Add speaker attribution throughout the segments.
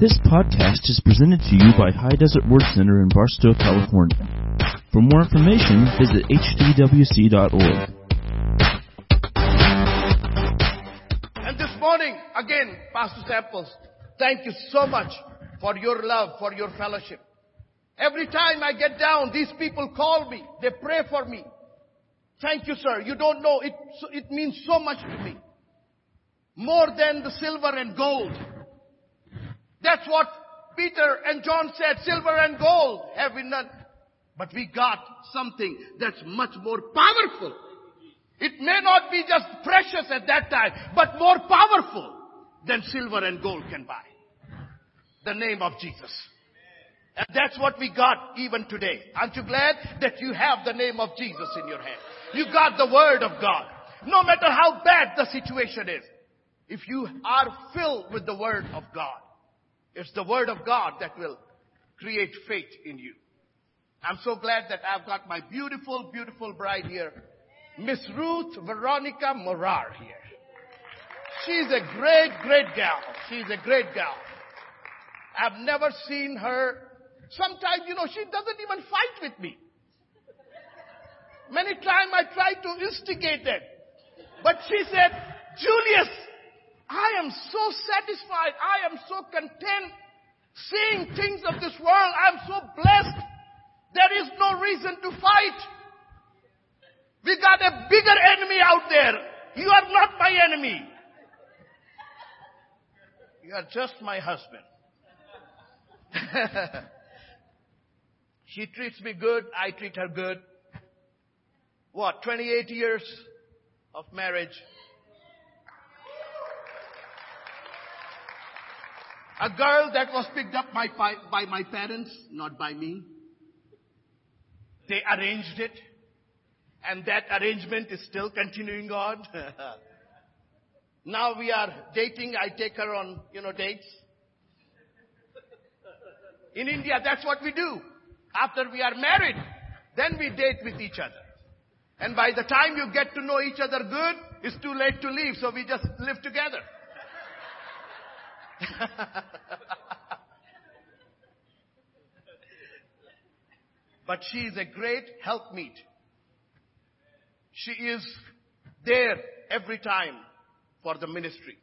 Speaker 1: This podcast is presented to you by High Desert Word Center in Barstow, California. For more information, visit hdwc.org.
Speaker 2: And this morning, again, Pastor Samples, thank you so much for your love, for your fellowship. Every time I get down, these people call me. They pray for me. Thank you, sir. You don't know. It, it means so much to me. More than the silver and gold. That's what Peter and John said. Silver and gold have we none. But we got something that's much more powerful. It may not be just precious at that time, but more powerful than silver and gold can buy. The name of Jesus. And that's what we got even today. Aren't you glad that you have the name of Jesus in your hand? You got the word of God. No matter how bad the situation is, if you are filled with the word of God, it's the word of God that will create faith in you. I'm so glad that I've got my beautiful, beautiful bride here, Miss Ruth Veronica Morar here. She's a great, great gal. She's a great gal. I've never seen her. Sometimes, you know, she doesn't even fight with me. Many times I try to instigate it. But she said, Julius, I am so satisfied. I am so content seeing things of this world. I'm so blessed. There is no reason to fight. We got a bigger enemy out there. You are not my enemy. You are just my husband. she treats me good. I treat her good. What, 28 years of marriage? A girl that was picked up by, by, my parents, not by me. They arranged it. And that arrangement is still continuing on. now we are dating. I take her on, you know, dates. In India, that's what we do. After we are married, then we date with each other. And by the time you get to know each other good, it's too late to leave, so we just live together. but she is a great helpmeet. She is there every time for the ministry.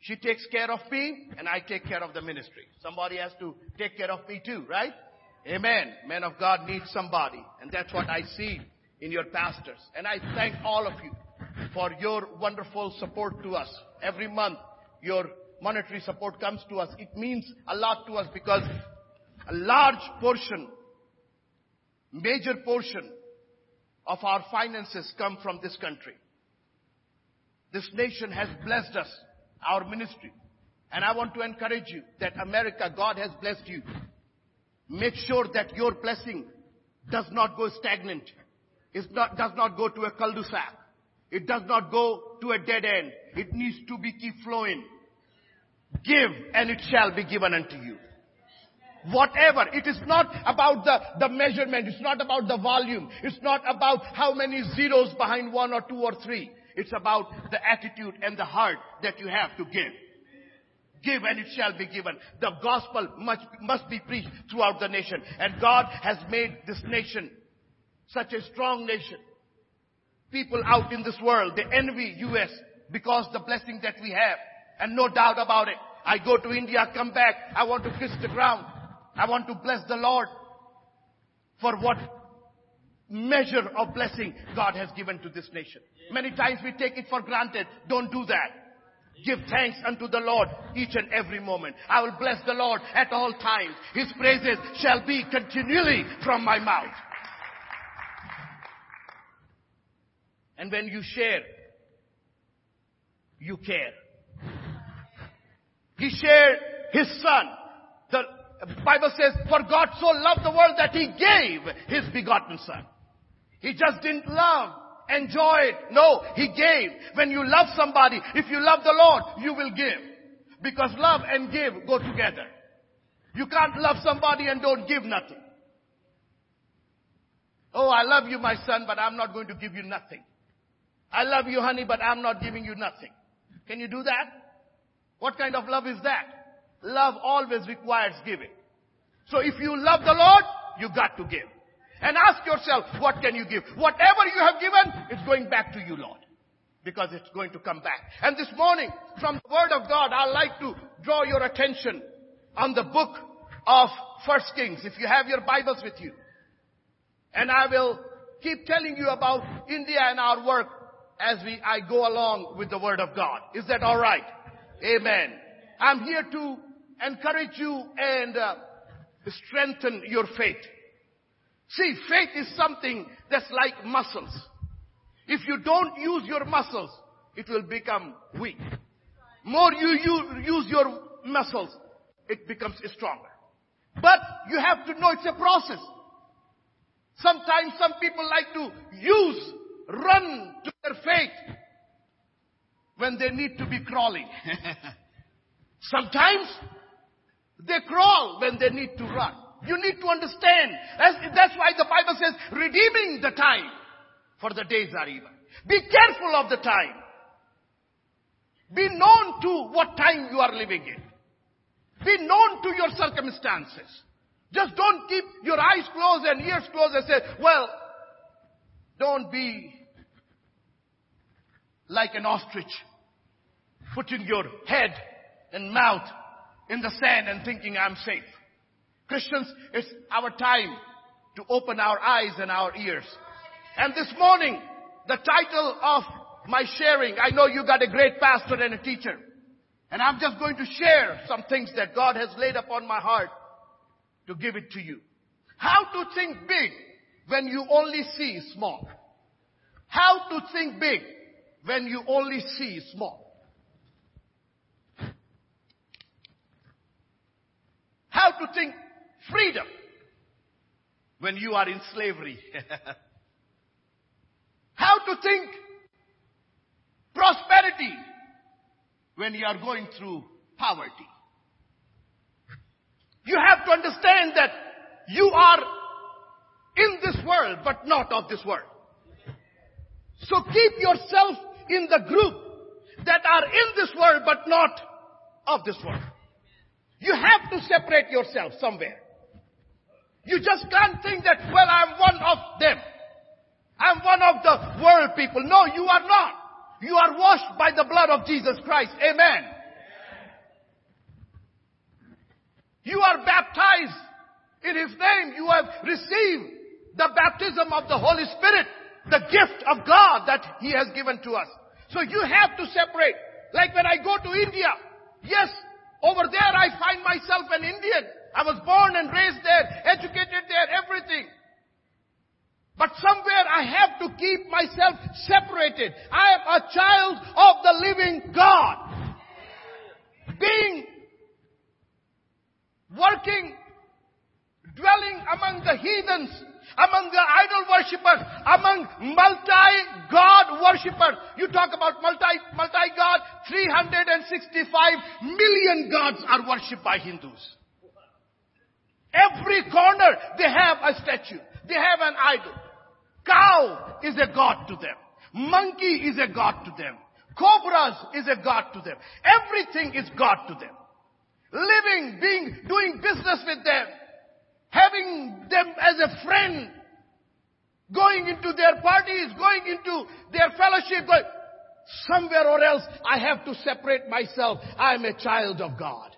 Speaker 2: She takes care of me and I take care of the ministry. Somebody has to take care of me too, right? Amen. Man of God needs somebody. And that's what I see in your pastors. And I thank all of you for your wonderful support to us. Every month, your monetary support comes to us, it means a lot to us because a large portion, major portion of our finances come from this country. This nation has blessed us, our ministry. And I want to encourage you that America, God has blessed you. Make sure that your blessing does not go stagnant. It not, does not go to a cul-de-sac. It does not go to a dead end. It needs to be keep flowing. Give and it shall be given unto you. Whatever. It is not about the, the measurement. It's not about the volume. It's not about how many zeros behind one or two or three. It's about the attitude and the heart that you have to give. Give and it shall be given. The gospel must, must be preached throughout the nation. And God has made this nation such a strong nation. People out in this world, they envy US because the blessing that we have. And no doubt about it. I go to India, come back. I want to kiss the ground. I want to bless the Lord for what measure of blessing God has given to this nation. Many times we take it for granted. Don't do that. Give thanks unto the Lord each and every moment. I will bless the Lord at all times. His praises shall be continually from my mouth. And when you share, you care. He shared his son. The Bible says, for God so loved the world that he gave his begotten son. He just didn't love, enjoy it. No, he gave. When you love somebody, if you love the Lord, you will give. Because love and give go together. You can't love somebody and don't give nothing. Oh, I love you, my son, but I'm not going to give you nothing. I love you, honey, but I'm not giving you nothing. Can you do that? What kind of love is that? love always requires giving. So if you love the Lord, you got to give. And ask yourself, what can you give? Whatever you have given, it's going back to you, Lord. Because it's going to come back. And this morning, from the Word of God, I'd like to draw your attention on the book of First Kings, if you have your Bibles with you. And I will keep telling you about India and our work as we, I go along with the Word of God. Is that alright? Amen. I'm here to encourage you and uh, strengthen your faith. See, faith is something that's like muscles. If you don't use your muscles, it will become weak. More you use your muscles, it becomes stronger. But you have to know it's a process. Sometimes some people like to use, run to their faith when they need to be crawling. Sometimes they crawl when they need to run. You need to understand. That's, that's why the Bible says, redeeming the time, for the days are evil. Be careful of the time. Be known to what time you are living in. Be known to your circumstances. Just don't keep your eyes closed and ears closed and say, well, don't be like an ostrich, putting your head and mouth in the sand and thinking I'm safe. Christians, it's our time to open our eyes and our ears. And this morning, the title of my sharing, I know you got a great pastor and a teacher. And I'm just going to share some things that God has laid upon my heart to give it to you. How to think big when you only see small. How to think big when you only see small. How to think freedom when you are in slavery. How to think prosperity when you are going through poverty. You have to understand that you are in this world, but not of this world. So keep yourself in the group that are in this world, but not of this world. You have to separate yourself somewhere. You just can't think that, well, I'm one of them. I'm one of the world people. No, you are not. You are washed by the blood of Jesus Christ. Amen. You are baptized in His name. You have received the baptism of the Holy Spirit, the gift of God that He has given to us. So you have to separate. Like when I go to India, yes, over there I find myself an Indian. I was born and raised there, educated there, everything. But somewhere I have to keep myself separated. I am a child of the living God. Being, working, dwelling among the heathens, among the idol worshippers, among multi-God worshippers. You talk about multi, multi-God, 365 million gods are worshipped by Hindus. Every corner they have a statue. They have an idol. Cow is a god to them. Monkey is a god to them. Cobras is a god to them. Everything is god to them. Living, being, doing business with them having them as a friend, going into their parties, going into their fellowship, going, somewhere or else I have to separate myself. I am a child of God.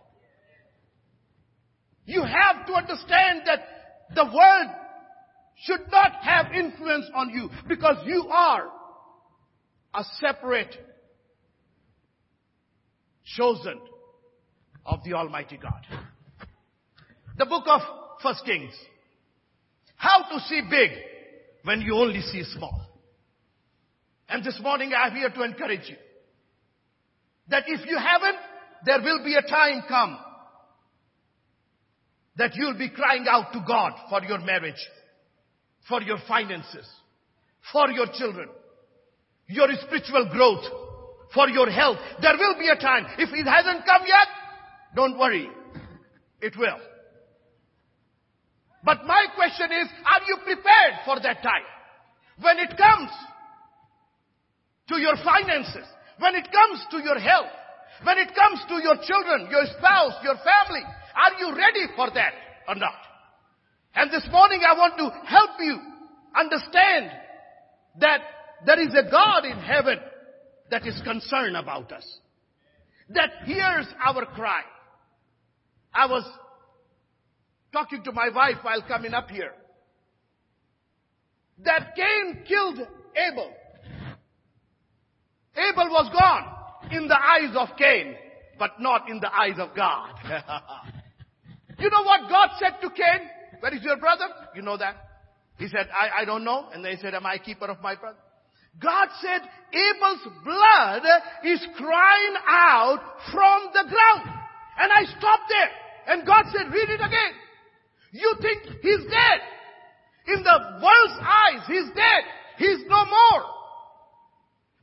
Speaker 2: You have to understand that the world should not have influence on you because you are a separate, chosen of the Almighty God. The book of First Kings. How to see big when you only see small. And this morning I'm here to encourage you. That if you haven't, there will be a time come that you'll be crying out to God for your marriage, for your finances, for your children, your spiritual growth, for your health. There will be a time. If it hasn't come yet, don't worry. It will. But my question is, are you prepared for that time? When it comes to your finances, when it comes to your health, When it comes to your children, your spouse, your family, are you ready for that or not? And this morning I want to help you understand that there is a God in heaven that is concerned about us. That hears our cry. I was talking to my wife while coming up here. That Cain killed Abel. Abel was gone in the eyes of Cain, but not in the eyes of God. you know what God said to Cain? Where is your brother? You know that? He said, I, I don't know. And they said, am I keeper of my brother? God said, Abel's blood is crying out from the ground. And I stopped there. And God said, read it again. You think he's dead. In the world's eyes, he's dead. He's no more.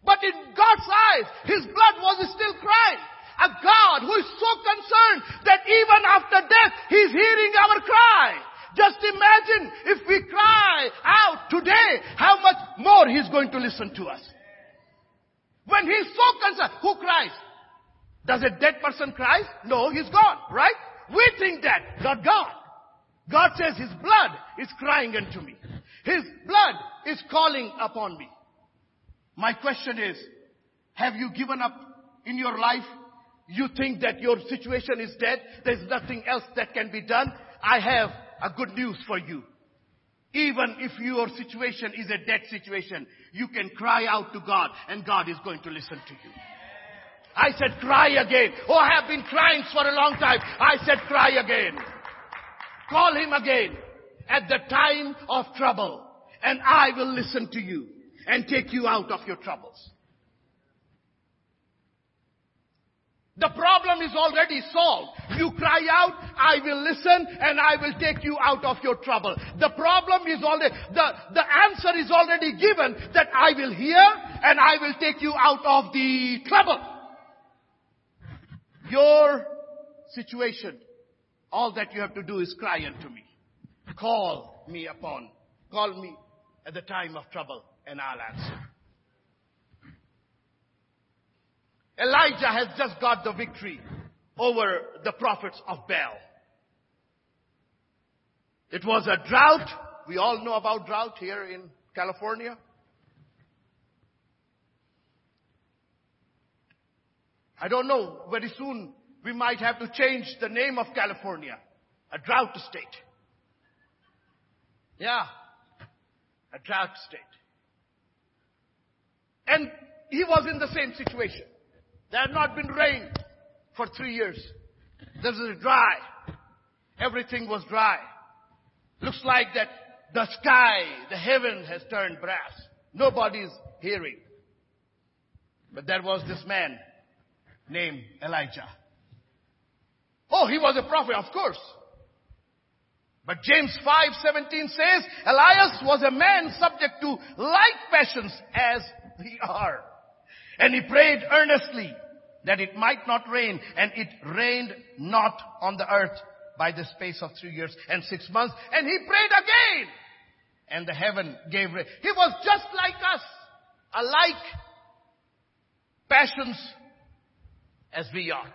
Speaker 2: But in God's eyes, his blood was still crying. A God who is so concerned that even after death, he's hearing our cry. Just imagine if we cry out today, how much more he's going to listen to us. When he's so concerned, who cries? Does a dead person cry? No, he's gone, right? We think that, not God. God says his blood is crying unto me. His blood is calling upon me. My question is, have you given up in your life? You think that your situation is dead? There's nothing else that can be done? I have a good news for you. Even if your situation is a dead situation, you can cry out to God and God is going to listen to you. I said cry again. Oh, I have been crying for a long time. I said cry again. Call him again at the time of trouble and I will listen to you and take you out of your troubles. The problem is already solved. You cry out, I will listen and I will take you out of your trouble. The problem is already, the, the answer is already given that I will hear and I will take you out of the trouble. Your situation, all that you have to do is cry unto me. Call me upon, call me at the time of trouble and I'll answer. Elijah has just got the victory over the prophets of Baal. It was a drought. We all know about drought here in California. I don't know, very soon we might have to change the name of California. A drought state. Yeah. A drought state. And he was in the same situation. There had not been rain for three years. This is dry. Everything was dry. Looks like that the sky, the heaven has turned brass. Nobody's hearing. But there was this man named Elijah. Oh, he was a prophet, of course. But James 5:17 says, Elias was a man subject to like passions as we are. And he prayed earnestly that it might not rain, and it rained not on the earth by the space of three years and six months. And he prayed again, and the heaven gave rain. He was just like us, alike passions as we are.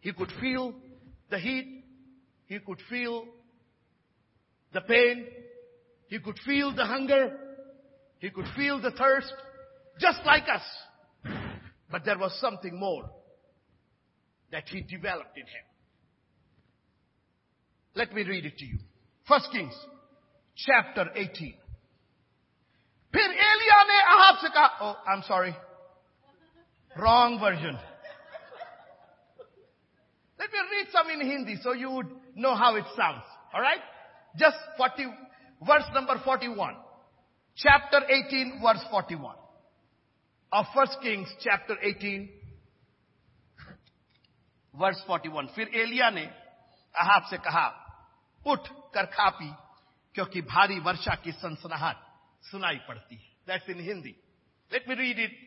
Speaker 2: He could feel the heat. He could feel the pain. He could feel the hunger. He could feel the thirst, just like us. But there was something more that he developed in him. Let me read it to you. First Kings, chapter 18. फिर एलिया ने Ahab से कहा oh i'm sorry wrong version let me read some in hindi so you would know how it sounds all right just 40 verse number 41 chapter 18 verse 41 of first kings chapter 18 verse 41 फिर एलिया ने Ahab से कहा उठ कर खा P क्योंकि भारी वर्षा की सनसनाहट सुनाई पड़ती है that's in Hindi let me read it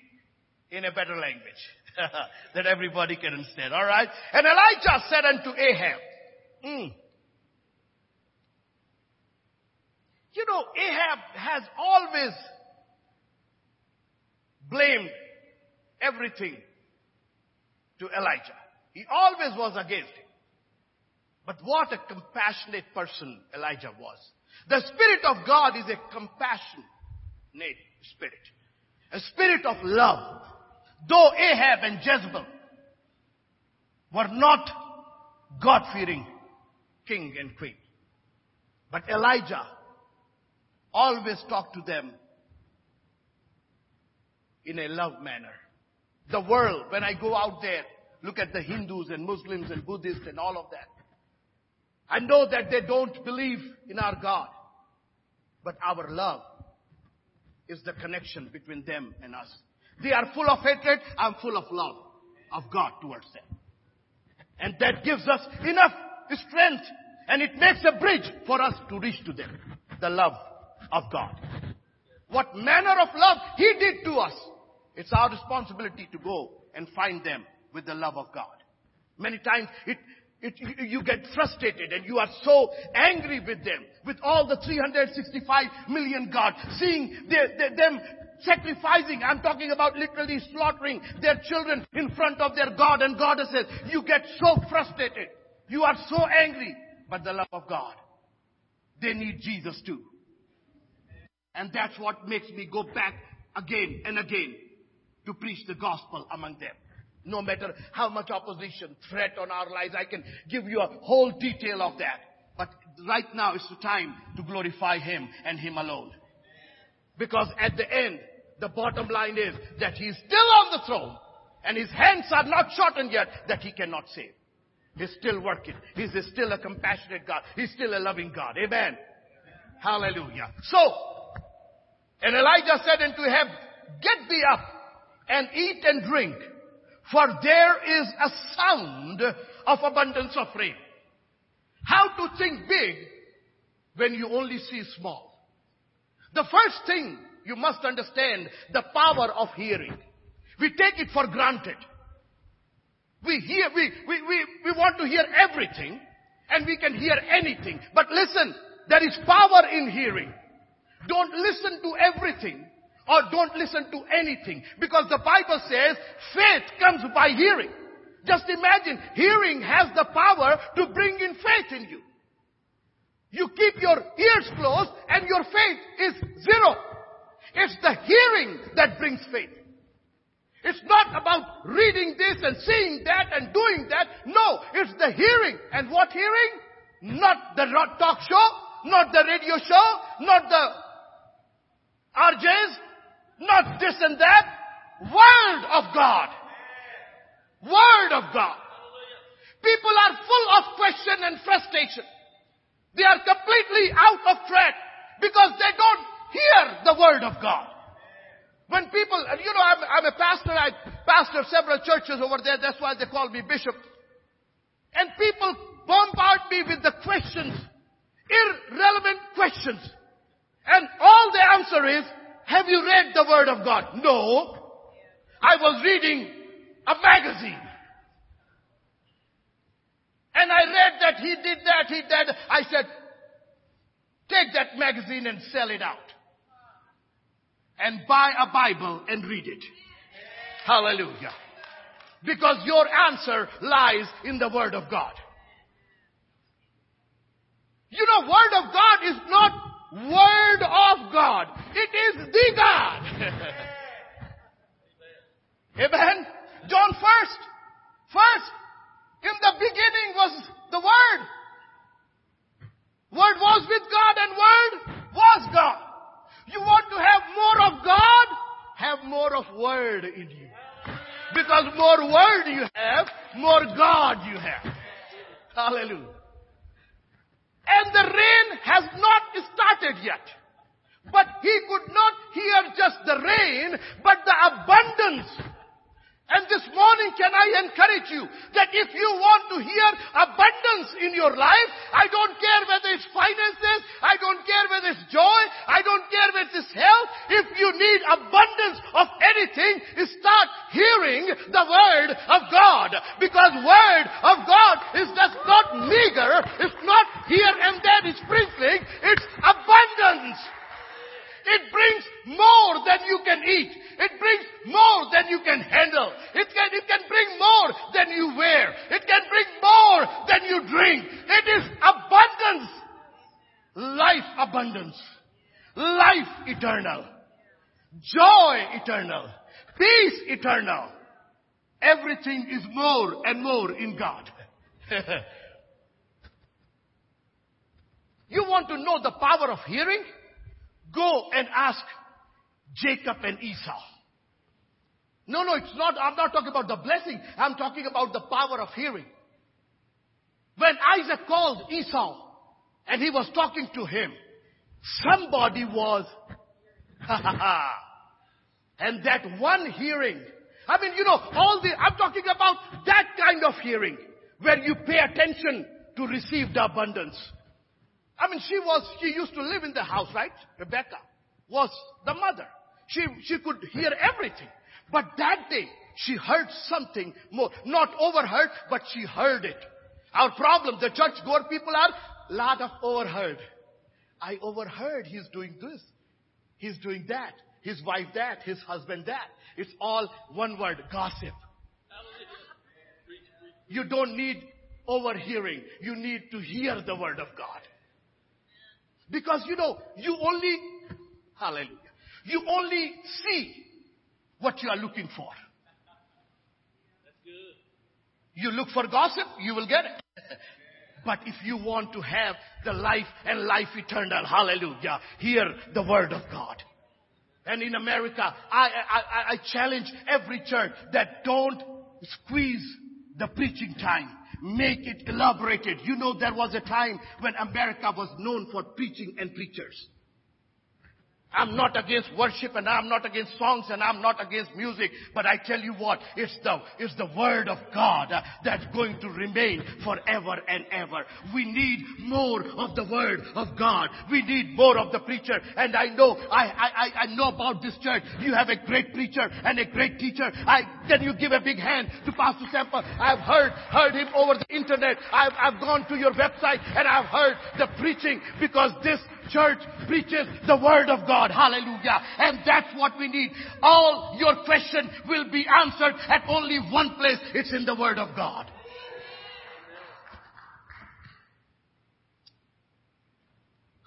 Speaker 2: in a better language that everybody can understand. All right. And Elijah said unto Ahab, mm. you know, Ahab has always blamed everything to Elijah. He always was against him. But what a compassionate person Elijah was. The Spirit of God is a compassionate spirit. A spirit of love. Though Ahab and Jezebel were not God-fearing king and queen. But Elijah always talked to them in a love manner. The world, when I go out there, look at the Hindus and Muslims and Buddhists and all of that. I know that they don't believe in our God. But our love is the connection between them and us. They are full of hatred. I'm full of love of God towards them. And that gives us enough strength and it makes a bridge for us to reach to them. The love of God. What manner of love He did to us. It's our responsibility to go and find them with the love of God. Many times it, it, you get frustrated and you are so angry with them, with all the 365 million God, seeing them sacrificing. I'm talking about literally slaughtering their children in front of their God and goddesses. You get so frustrated. You are so angry. But the love of God, they need Jesus too. And that's what makes me go back again and again to preach the gospel among them. No matter how much opposition, threat on our lives, I can give you a whole detail of that. But right now is the time to glorify Him and Him alone. Because at the end, the bottom line is that He's still on the throne and His hands are not shortened yet that He cannot save. He's still working. He's still a compassionate God. He's still a loving God. Amen. Hallelujah. So, and Elijah said unto him, Get thee up and eat and drink, for there is a sound of abundance of rain. How to think big when you only see small? The first thing you must understand the power of hearing. We take it for granted. We hear, we, we, we, we want to hear everything and we can hear anything. But listen, there is power in hearing. Don't listen to everything or don't listen to anything because the Bible says faith comes by hearing. Just imagine hearing has the power to bring in faith in you. You keep your ears closed and your faith is zero. It's the hearing that brings faith. It's not about reading this and seeing that and doing that. No, it's the hearing. And what hearing? Not the talk show, not the radio show, not the RJs, not this and that. Word of God. Word of God. People are full of question and frustration. They are completely out of track because they don't hear the word of God. When people, you know, I'm, I'm a pastor, I pastor several churches over there, that's why they call me bishop. And people bombard me with the questions, irrelevant questions. And all the answer is, have you read the Word of God? No. I was reading a magazine. And I read that he did that, he did. that. I said, take that magazine and sell it out and buy a Bible and read it. Hallelujah. Because your answer lies in the Word of God. You know, Word of God is not Word of God. It is the God. Amen. John first. First, in the beginning was the Word. Word was with God and Word was God. You want to have more of God? Have more of Word in you. Because more Word you have, more God you have. Hallelujah. And the rain has not started yet. But he could not hear just the rain, but the abundance and this morning can I encourage you that if you want to hear abundance in your life, I don't care whether it's finances, I don't care whether it's joy, I don't care whether it's health. If you need abundance of anything, start hearing the word of God. Because word of God is just not meager, it's not here and there, it's sprinkling, it's abundance. It brings more than you can eat. It brings more than you can handle. It can, it can bring more than you wear. It can bring more than you drink. It is abundance. Life abundance. Life eternal. Joy eternal. Peace eternal. Everything is more and more in God. you want to know the power of hearing? Go and ask Jacob and Esau. No, no, it's not, I'm not talking about the blessing. I'm talking about the power of hearing. When Isaac called Esau and he was talking to him, somebody was, ha ha ha. and that one hearing, I mean, you know, all the, I'm talking about that kind of hearing where you pay attention to receive the abundance. I mean, she was, she used to live in the house, right? Rebecca was the mother. She, she could hear everything. But that day, she heard something more. Not overheard, but she heard it. Our problem, the church goer people are lot of overheard. I overheard he's doing this. He's doing that. His wife that. His husband that. It's all one word, gossip. You don't need overhearing. You need to hear the word of God. Because you know, you only, hallelujah, you only see what you are looking for. You look for gossip, you will get it. but if you want to have the life and life eternal, hallelujah, hear the word of God. And in America, I, I, I challenge every church that don't squeeze the preaching time. Make it elaborated. You know there was a time when America was known for preaching and preachers. I'm not against worship and I'm not against songs and I'm not against music, but I tell you what, it's the, it's the word of God that's going to remain forever and ever. We need more of the word of God. We need more of the preacher. And I know, I, I, I know about this church. You have a great preacher and a great teacher. I, can you give a big hand to Pastor Semper? I've heard, heard him over the internet. I've, I've gone to your website and I've heard the preaching because this church preaches the word of God. Hallelujah. And that's what we need. All your questions will be answered at only one place. It's in the word of God.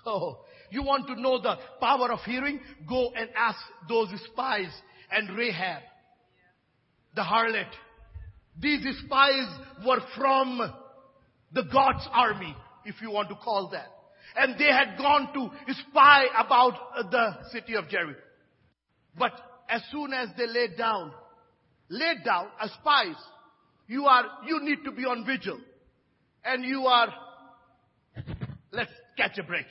Speaker 2: Oh, you want to know the power of hearing? Go and ask those spies and Rahab, the harlot. These spies were from the God's army, if you want to call that and they had gone to spy about uh, the city of Jericho. But as soon as they laid down, laid down as spies, you are, you need to be on vigil. And you are, let's catch a break.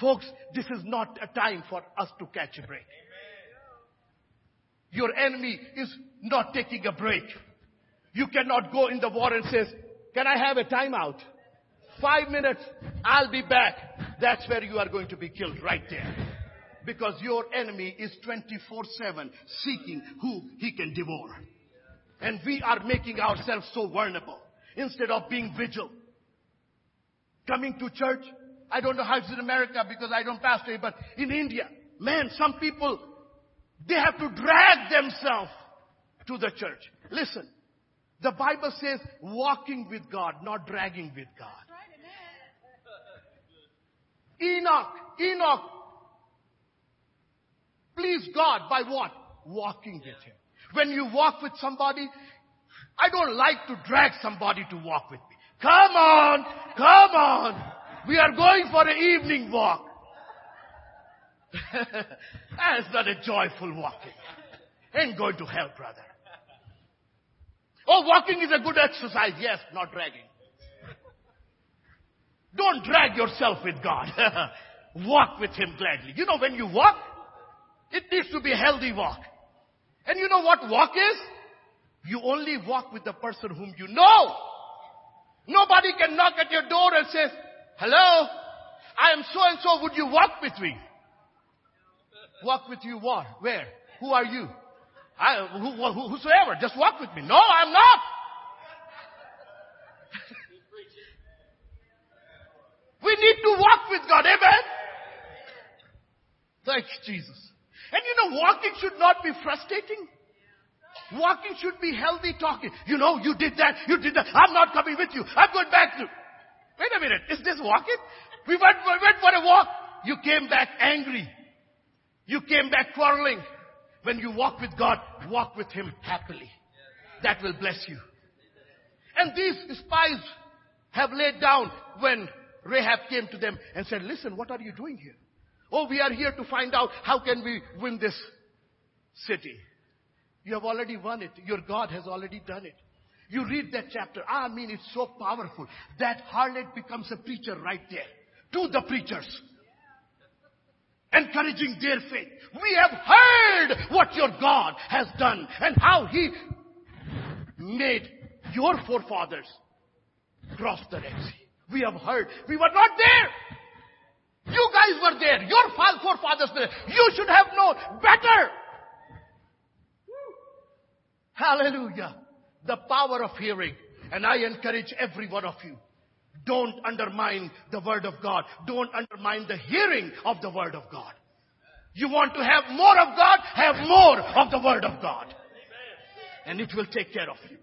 Speaker 2: Folks, this is not a time for us to catch a break. Your enemy is not taking a break. You cannot go in the war and says, can I have a timeout? Five minutes, I'll be back. That's where you are going to be killed right there. Because your enemy is 24-7 seeking who he can devour. And we are making ourselves so vulnerable instead of being vigilant. Coming to church, I don't know how it's in America because I don't pastor it, but in India, man, some people, they have to drag themselves to the church. Listen, the Bible says walking with God, not dragging with God. Enoch, Enoch please God by what? Walking with Him. When you walk with somebody, I don't like to drag somebody to walk with me. Come on, come on. We are going for an evening walk. That's not a joyful walking. Ain't going to help, brother. Oh, walking is a good exercise. Yes, not dragging. Don't drag yourself with God. walk with Him gladly. You know, when you walk, it needs to be a healthy walk. And you know what walk is? You only walk with the person whom you know. Nobody can knock at your door and say, hello, I am so and so, would you walk with me? Walk with you what? Where? Who are you? I, who, who, whosoever, just walk with me. No, I'm not. We need to walk with God. Amen. Thank you, Jesus. And you know, walking should not be frustrating. Walking should be healthy talking. You know, you did that, you did that. I'm not coming with you. I'm going back to. Wait a minute. Is this walking? We went, we went for a walk. You came back angry. You came back quarreling. When you walk with God, walk with Him happily. That will bless you. And these spies have laid down when Rahab came to them and said, listen, what are you doing here? Oh, we are here to find out how can we win this city. You have already won it. Your God has already done it. You read that chapter. Ah, I mean, it's so powerful. That harlot becomes a preacher right there. To the preachers. Encouraging their faith. We have heard what your God has done and how He made your forefathers cross the Red Sea. We have heard. We were not there. You guys were there. Your forefathers were there. You should have known better. Hallelujah. The power of hearing. And I encourage every one of you. Don't undermine the word of God. Don't undermine the hearing of the word of God. You want to have more of God? Have more of the word of God. And it will take care of you.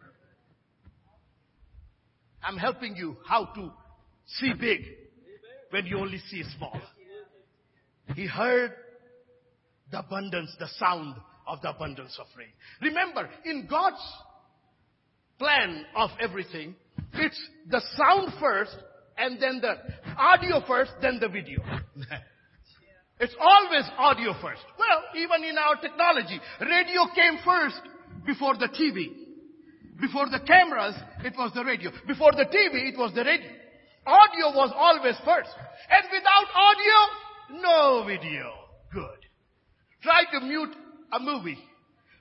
Speaker 2: I'm helping you how to see big when you only see small. He heard the abundance, the sound of the abundance of rain. Remember, in God's plan of everything, it's the sound first, and then the audio first, then the video. it's always audio first. Well, even in our technology, radio came first before the TV. Before the cameras, it was the radio. Before the TV, it was the radio. Audio was always first. And without audio, no video. Good. Try to mute a movie.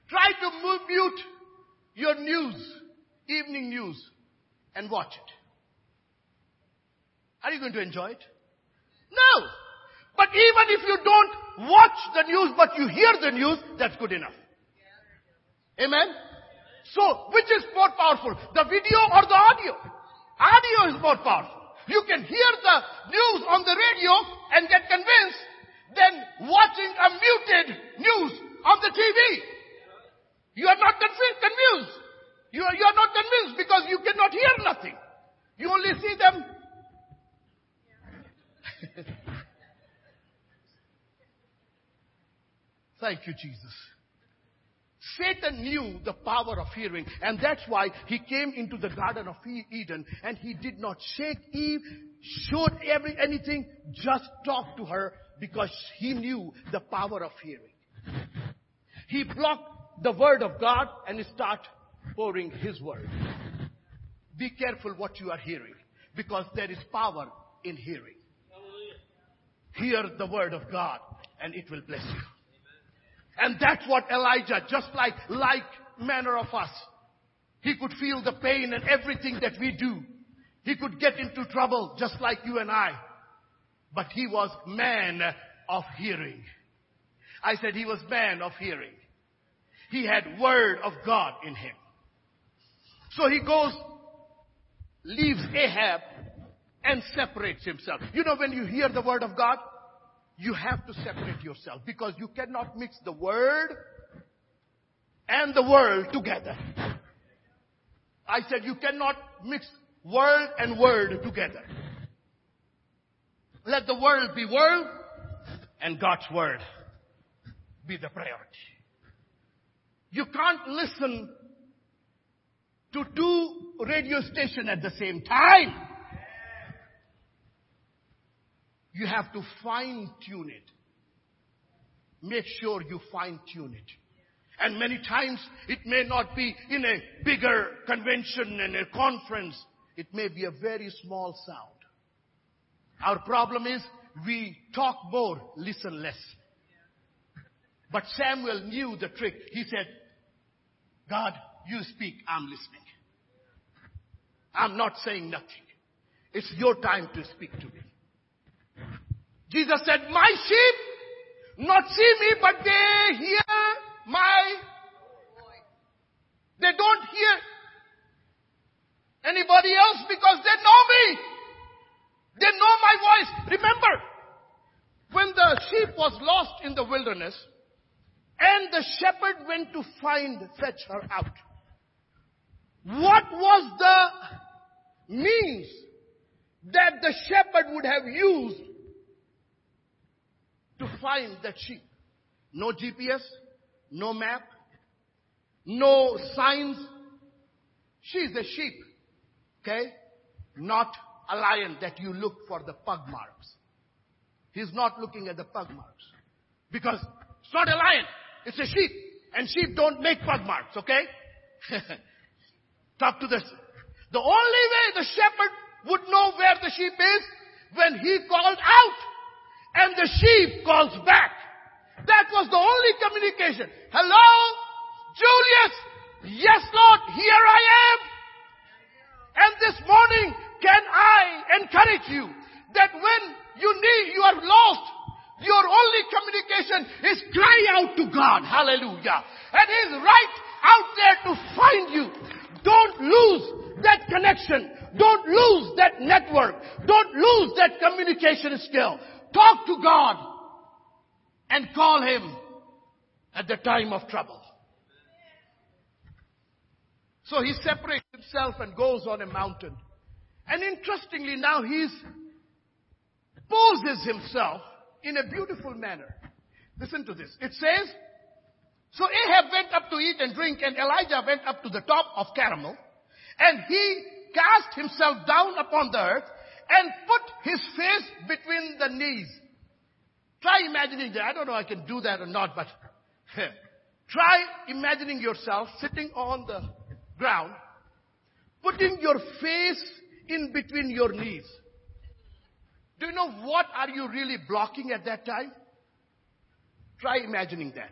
Speaker 2: Try to mute your news, evening news, and watch it. Are you going to enjoy it? No. But even if you don't watch the news, but you hear the news, that's good enough. Amen? So, which is more powerful? The video or the audio? Audio is more powerful. You can hear the news on the radio and get convinced than watching a muted news on the TV. You are not convinced. You are, you are not convinced because you cannot hear nothing. You only see them. Thank you, Jesus. Satan knew the power of hearing, and that's why he came into the Garden of Eden and he did not shake Eve, showed every, anything, just talk to her because he knew the power of hearing. He blocked the word of God and start pouring his word. Be careful what you are hearing because there is power in hearing. Hear the word of God and it will bless you. And that's what Elijah, just like, like manner of us, he could feel the pain and everything that we do. He could get into trouble just like you and I. But he was man of hearing. I said he was man of hearing. He had word of God in him. So he goes, leaves Ahab and separates himself. You know when you hear the word of God, you have to separate yourself because you cannot mix the word and the world together. I said you cannot mix world and word together. Let the world be world and God's word be the priority. You can't listen to two radio stations at the same time. You have to fine tune it. Make sure you fine tune it. And many times it may not be in a bigger convention and a conference. It may be a very small sound. Our problem is we talk more, listen less. But Samuel knew the trick. He said, God, you speak, I'm listening. I'm not saying nothing. It's your time to speak to me. Jesus said, my sheep not see me, but they hear my They don't hear anybody else because they know me. They know my voice. Remember, when the sheep was lost in the wilderness and the shepherd went to find, fetch her out, what was the means that the shepherd would have used to find that sheep. No GPS, no map, no signs. She's a sheep. Okay? Not a lion that you look for the pug marks. He's not looking at the pug marks. Because it's not a lion, it's a sheep. And sheep don't make pug marks, okay? Talk to this. the only way the shepherd would know where the sheep is when he called out and the sheep calls back. That was the only communication. Hello? Julius? Yes, Lord, here I am. And this morning, can I encourage you that when you need, you are lost, your only communication is cry out to God. Hallelujah. And He's right out there to find you. Don't lose that connection. Don't lose that network. Don't lose that communication skill. Talk to God and call Him at the time of trouble. So he separates himself and goes on a mountain. And interestingly now he poses himself in a beautiful manner. Listen to this. It says, so Ahab went up to eat and drink and Elijah went up to the top of Carmel and he cast himself down upon the earth and put his face between the knees. Try imagining that. I don't know I can do that or not, but try imagining yourself sitting on the ground, putting your face in between your knees. Do you know what are you really blocking at that time? Try imagining that.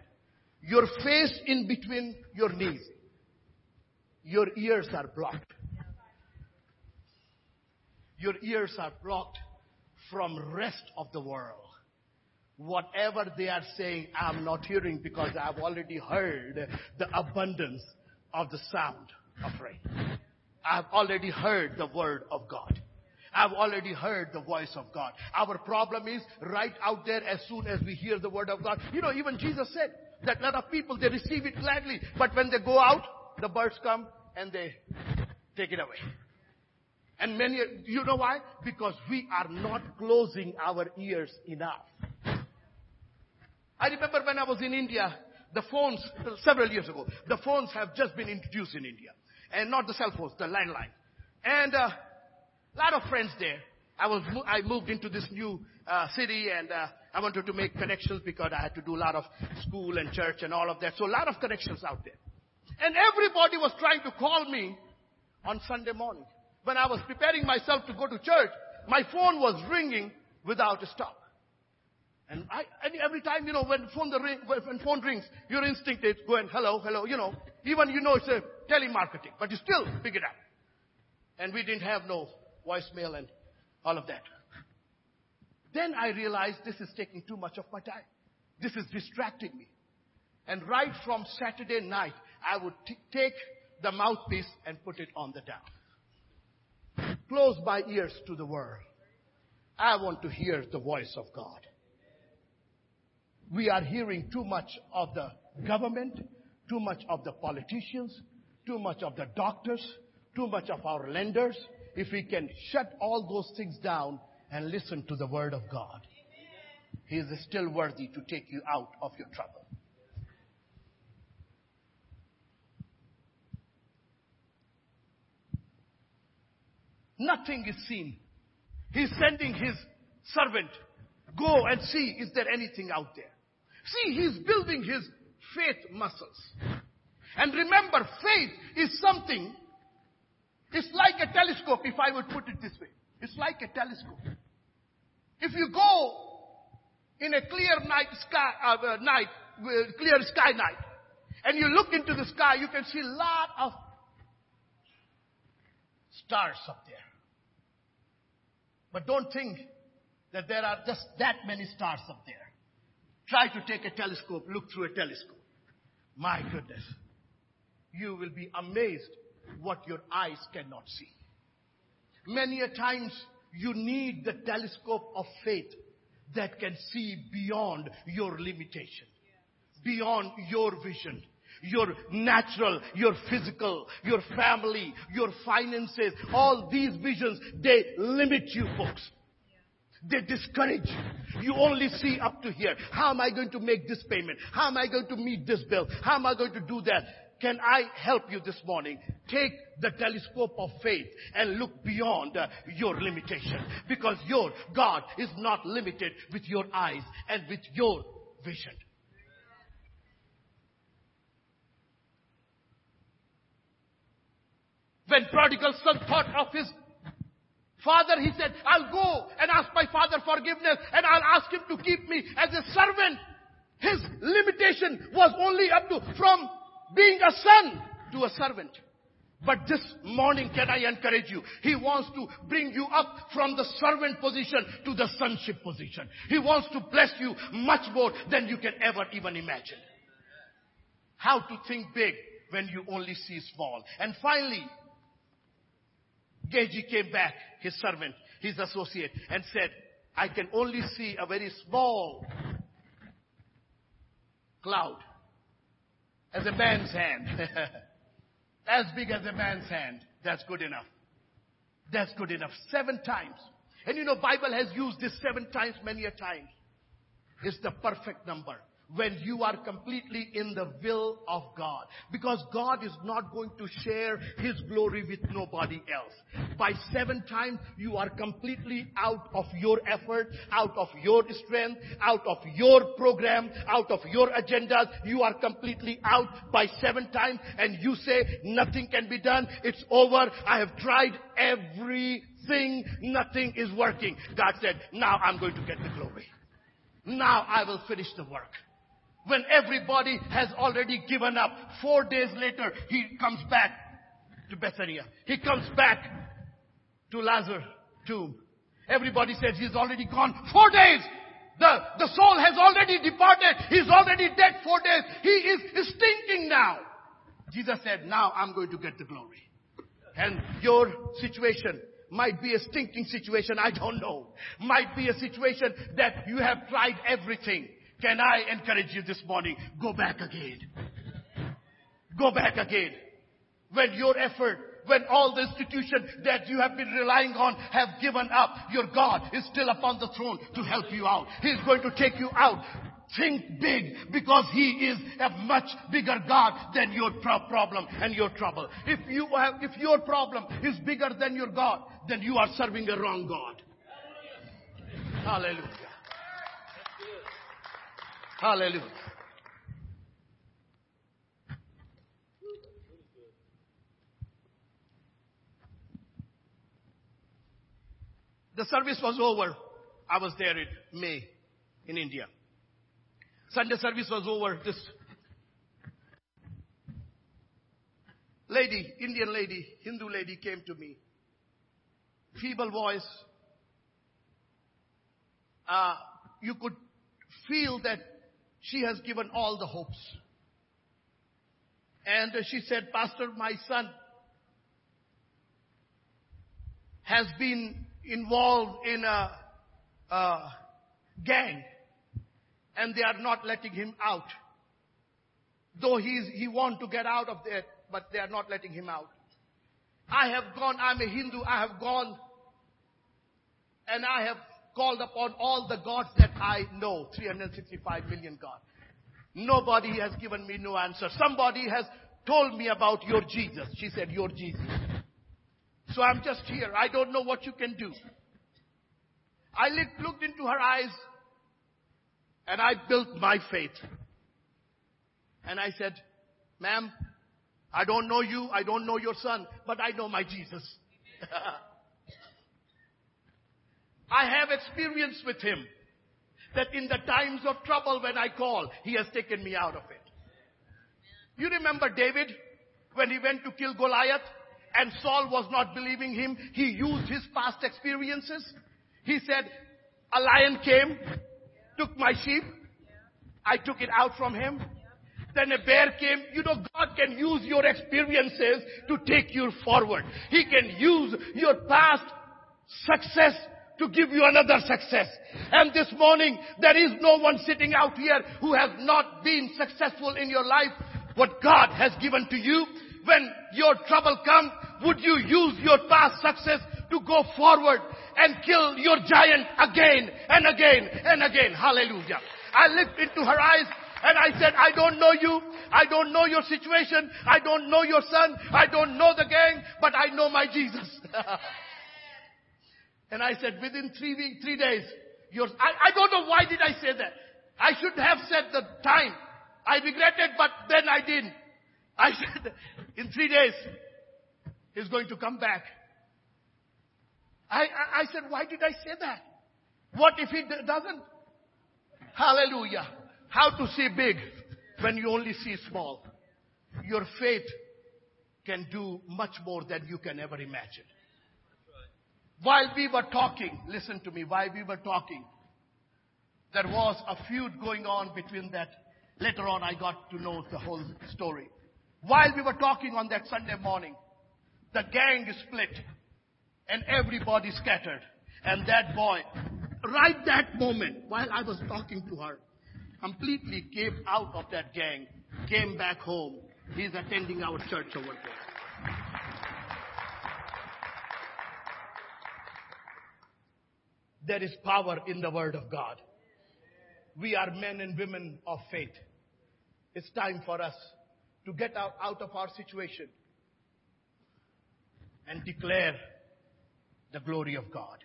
Speaker 2: Your face in between your knees. Your ears are blocked. Your ears are blocked from rest of the world. Whatever they are saying, I'm not hearing because I've already heard the abundance of the sound of rain. I've already heard the word of God. I've already heard the voice of God. Our problem is right out there as soon as we hear the word of God. You know, even Jesus said that a lot of people, they receive it gladly, but when they go out, the birds come and they take it away. And many, you know why? Because we are not closing our ears enough. I remember when I was in India, the phones, several years ago, the phones have just been introduced in India. And not the cell phones, the landline. And a uh, lot of friends there. I was, I moved into this new uh, city and uh, I wanted to make connections because I had to do a lot of school and church and all of that. So a lot of connections out there. And everybody was trying to call me on Sunday morning. When I was preparing myself to go to church, my phone was ringing without a stop. And, I, and every time, you know, when phone, the ring, when phone rings, your instinct is go and hello, hello, you know. Even you know it's a telemarketing, but you still pick it up. And we didn't have no voicemail and all of that. Then I realized this is taking too much of my time. This is distracting me. And right from Saturday night, I would t- take the mouthpiece and put it on the down. Close my ears to the world. I want to hear the voice of God we are hearing too much of the government, too much of the politicians, too much of the doctors, too much of our lenders. If we can shut all those things down and listen to the word of God, He is still worthy to take you out of your trouble. Nothing is seen. He's sending his servant. Go and see, is there anything out there? See, he's building his faith muscles. And remember, faith is something, it's like a telescope, if I would put it this way. It's like a telescope. If you go in a clear night sky, uh, night, uh, clear sky night, and you look into the sky, you can see a lot of stars up there. But don't think that there are just that many stars up there. Try to take a telescope, look through a telescope. My goodness. You will be amazed what your eyes cannot see. Many a times you need the telescope of faith that can see beyond your limitation, beyond your vision, your natural, your physical, your family, your finances, all these visions, they limit you folks. They discourage you. You only see up to here. How am I going to make this payment? How am I going to meet this bill? How am I going to do that? Can I help you this morning? Take the telescope of faith and look beyond uh, your limitation. Because your God is not limited with your eyes and with your vision. When prodigal son thought of his father, he said, I'll go and ask my father forgiveness and I'll ask him to keep me as a servant. His limitation was only up to from being a son to a servant. But this morning, can I encourage you? He wants to bring you up from the servant position to the sonship position. He wants to bless you much more than you can ever even imagine. How to think big when you only see small. And finally, Gehazi came back, his servant, his associate, and said, I can only see a very small cloud as a man's hand. as big as a man's hand. That's good enough. That's good enough. Seven times. And you know, Bible has used this seven times many a times. It's the perfect number when you are completely in the will of God. Because God is not going to share His glory with nobody else. By seven times, you are completely out of your effort, out of your strength, out of your program, out of your agendas. You are completely out by seven times and you say, nothing can be done. It's over. I have tried everything. Nothing is working. God said, now I'm going to get the glory. Now I will finish the work. When everybody has already given up, four days later, he comes back to Bethany. He comes back to Lazarus' tomb. Everybody says he's already gone. Four days! The, the soul has already departed. He's already dead four days. He is stinking now. Jesus said, now I'm going to get the glory. And your situation might be a stinking situation, I don't know. Might be a situation that you have tried everything. Can I encourage you this morning? Go back again. Go back again. When your effort, when all the institutions that you have been relying on have given up, your God is still upon the throne to help you out. He is going to take you out. Think big because He is a much bigger God than your pro- problem and your trouble. If you have, if your problem is bigger than your God, then you are serving a wrong God. Hallelujah. Hallelujah. The service was over. I was there in May in India. Sunday service was over. This lady, Indian lady, Hindu lady came to me. Feeble voice. Uh, you could feel that she has given all the hopes. And she said, Pastor, my son has been involved in a, a gang and they are not letting him out. Though he's, he want to get out of there, but they are not letting him out. I have gone, I'm a Hindu, I have gone and I have called upon all the gods that I know, 365 million gods. Nobody has given me no answer. Somebody has told me about your Jesus. She said, your Jesus. So I'm just here. I don't know what you can do. I looked into her eyes and I built my faith. And I said, ma'am, I don't know you, I don't know your son, but I know my Jesus. I have experience with him that in the times of trouble when I call, he has taken me out of it. You remember David when he went to kill Goliath and Saul was not believing him? He used his past experiences. He said, a lion came, took my sheep. I took it out from him. Then a bear came. You know, God can use your experiences to take you forward. He can use your past success to give you another success. And this morning, there is no one sitting out here who has not been successful in your life. What God has given to you, when your trouble comes, would you use your past success to go forward and kill your giant again and again and again. Hallelujah. I looked into her eyes and I said, I don't know you. I don't know your situation. I don't know your son. I don't know the gang, but I know my Jesus. and I said, within three weeks, three days. I, I don't know why did I say that. I should have said the time. I regretted, but then I didn't. I said, in three days, he's going to come back. I, I, I said, why did I say that? What if he doesn't? Hallelujah. How to see big when you only see small. Your faith can do much more than you can ever imagine. While we were talking, listen to me, while we were talking, there was a feud going on between that. Later on, I got to know the whole story. While we were talking on that Sunday morning, the gang split and everybody scattered. And that boy, right that moment, while I was talking to her, completely came out of that gang, came back home. He's attending our church over there. There is power in the Word of God. We are men and women of faith. It's time for us to get out, out of our situation and declare the glory of God.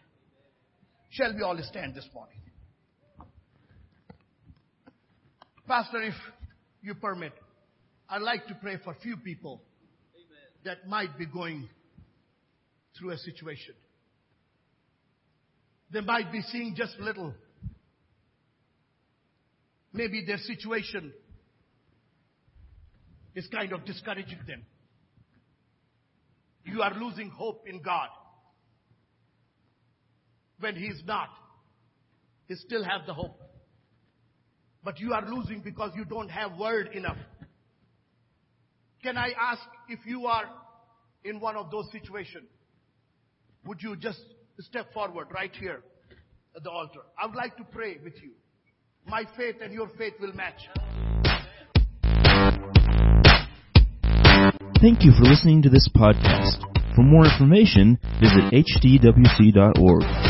Speaker 2: Shall we all stand this morning? Pastor, if you permit, I'd like to pray for a few people that might be going through a situation. They might be seeing just little. Maybe their situation is kind of discouraging them. You are losing hope in God. When He's not, He still have the hope. But you are losing because you don't have word enough. Can I ask if you are in one of those situations? Would you just step forward right here at the altar? I would like to pray with you. My faith and your faith will match.
Speaker 1: Thank you for listening to this podcast. For more information, visit hdwc.org.